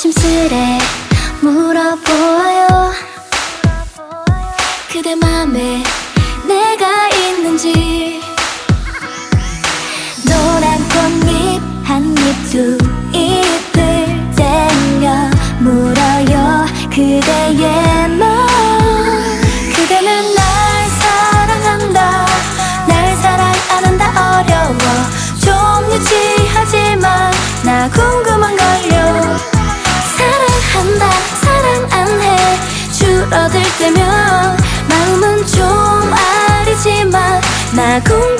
조심스레 아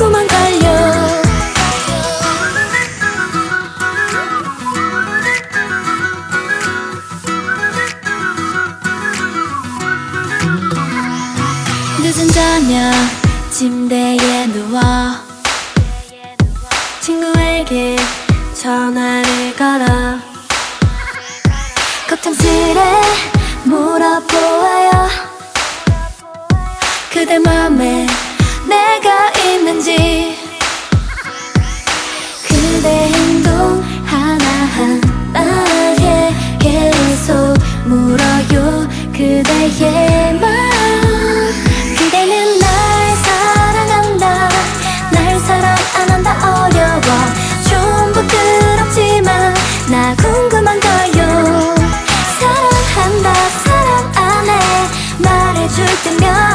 줄 때면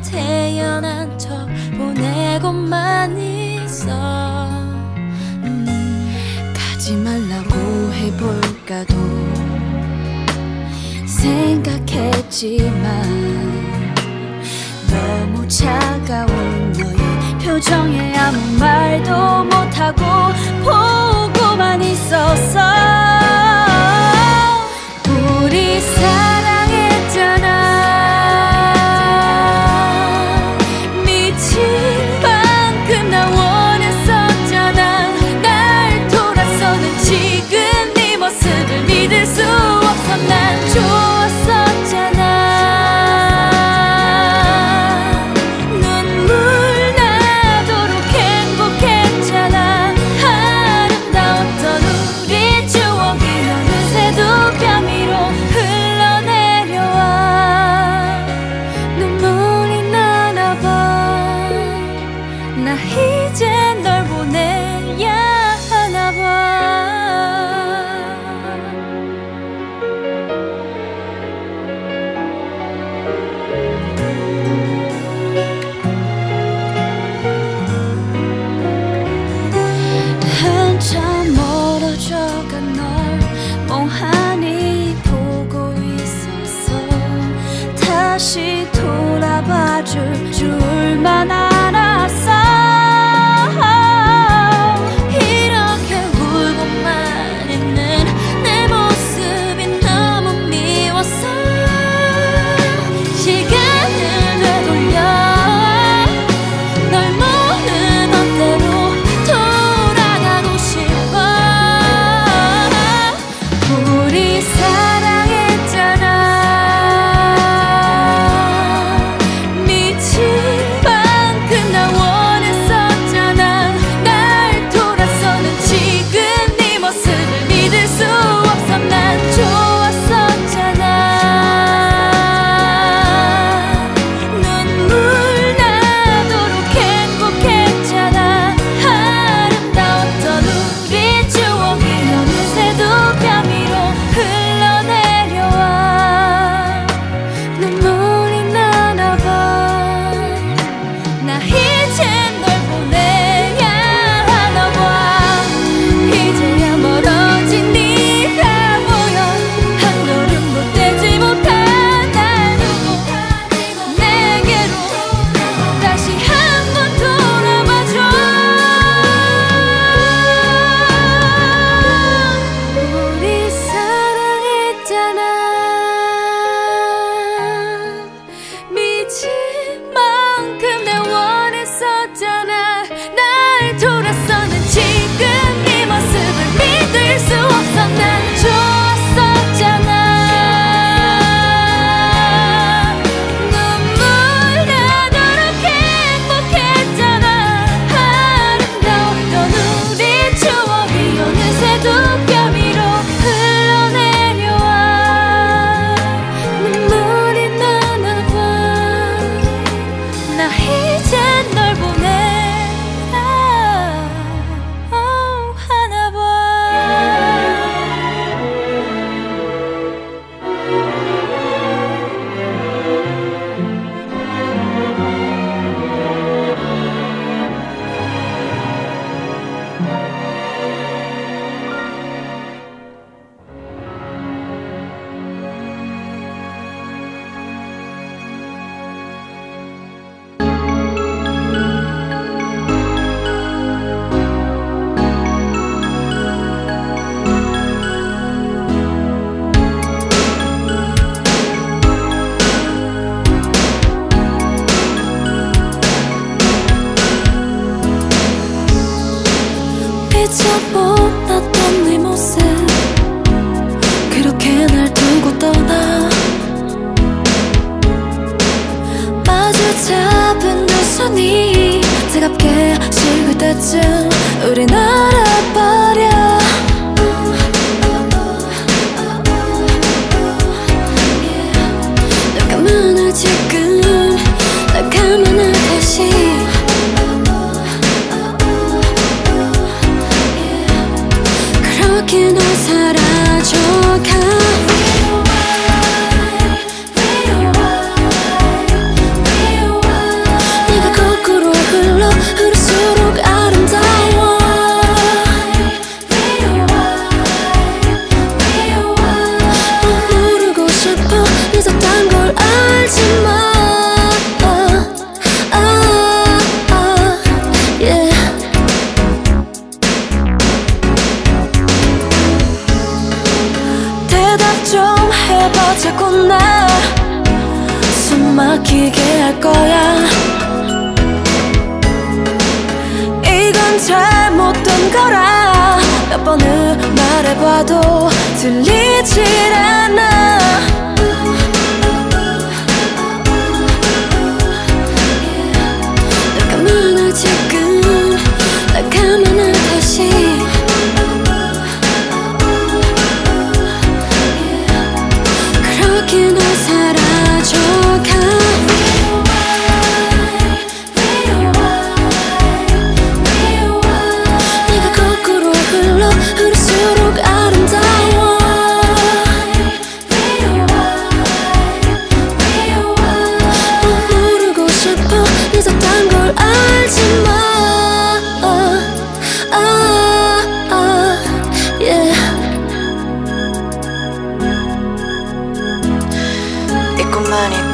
태어난 척 보내고만 있어 음, 가지 말라고 해볼까도 생각했지만 너무 차가운 너의 표정에 아무 말도 못하고 보고만 있었어.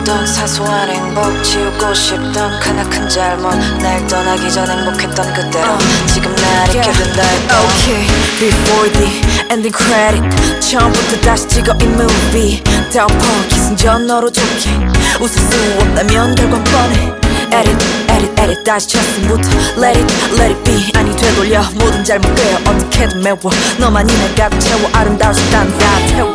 있던 사소한 행복 지우고 싶던 크나큰 잘못 날 떠나기 전 행복했던 그대로 지금 날 잊게 된다 해도 Okay, before the ending credit 처음부터 다시 찍어 이 movie. downpour 기승전 너로 좋게. 웃을 수 없다면 결과는 뻔해. Edit, edit, edit. 다시 첫승부터 Let it, let it be. 아니 되돌려. 모든 잘못 꿰어 어떻게든 메워. 너만이 날 가득 채워. 아름다울 수 있다는 다 태워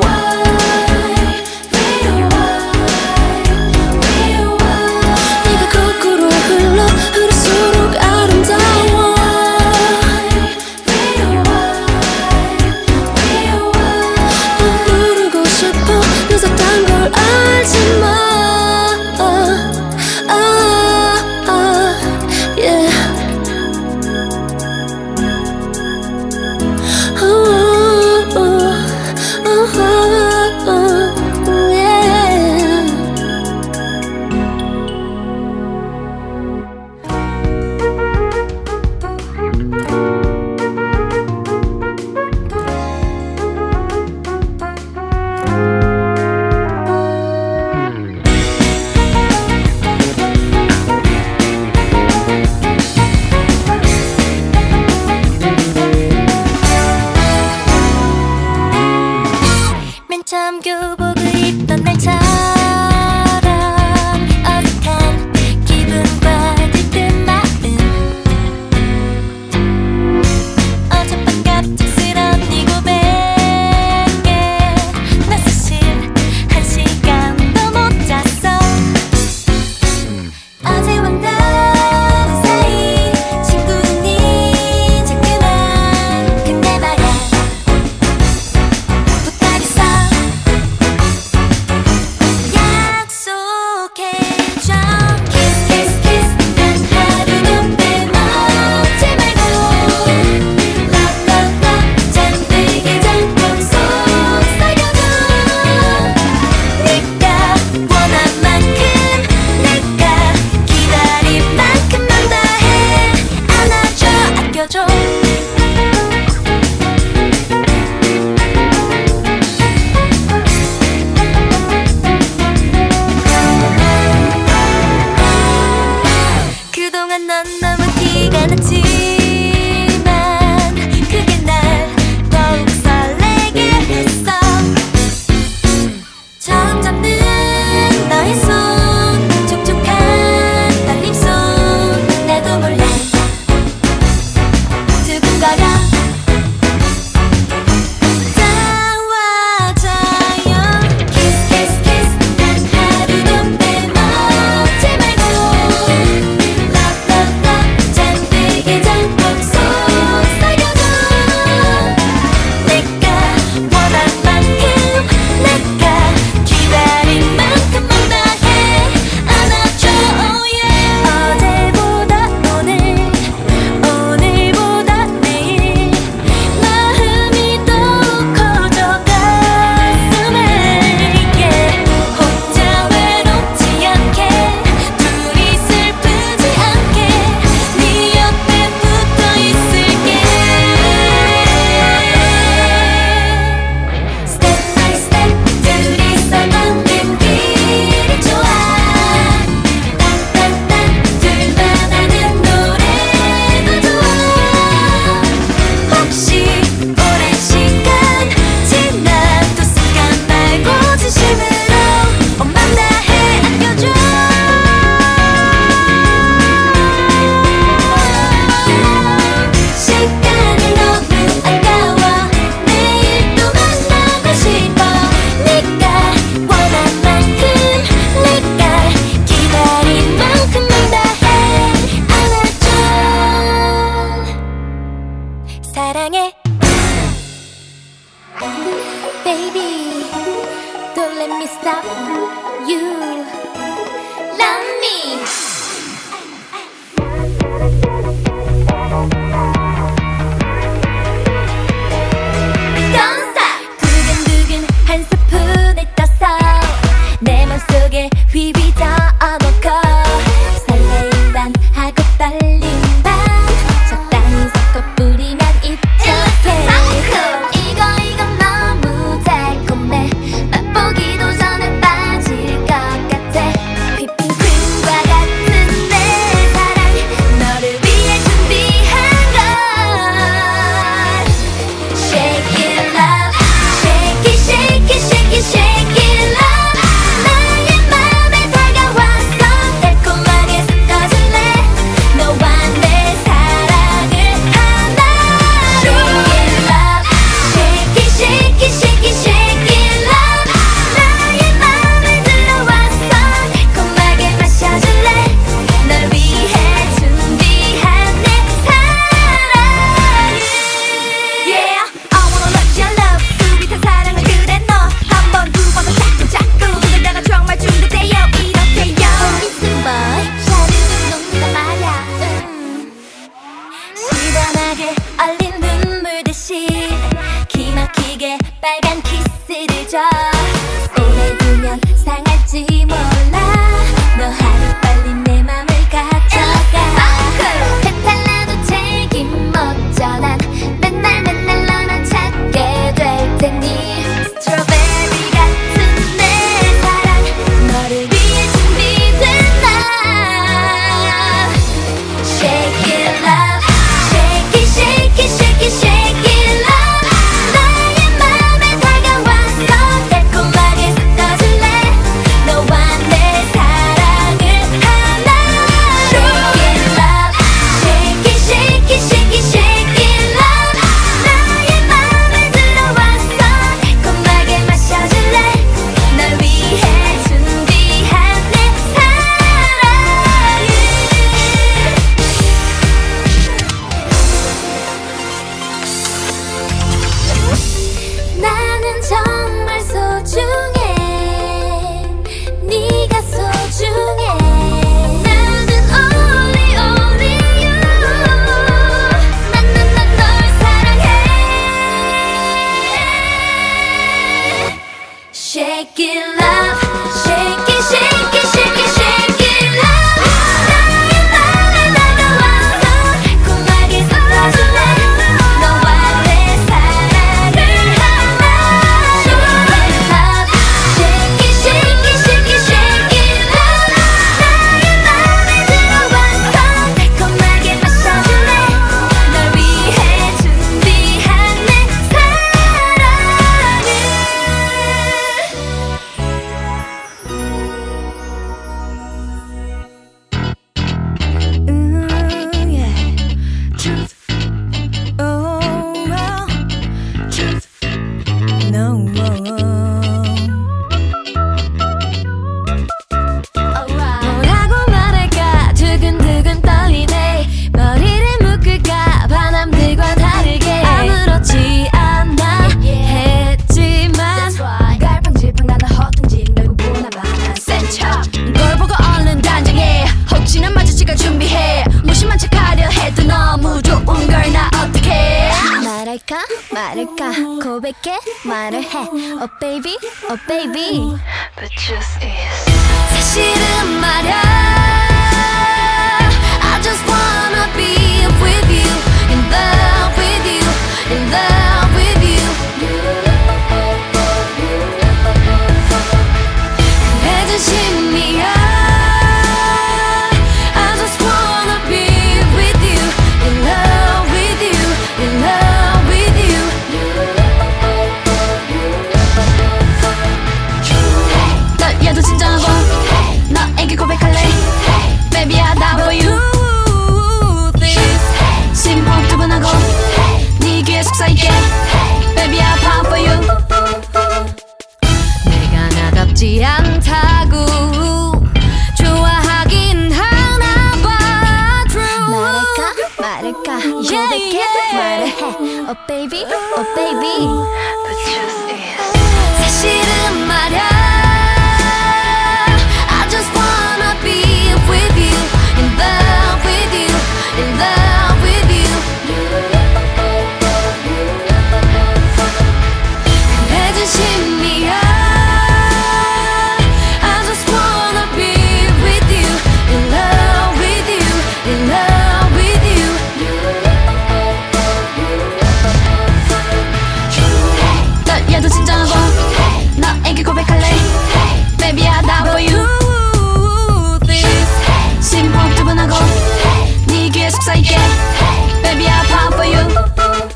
yeah, hey, baby, I'll pop for you.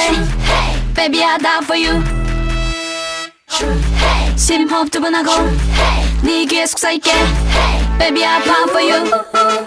hey. Baby I die for you hey. 심호흡 두번하고 hey. 네 귀에 속삭일게 Baby I pop for you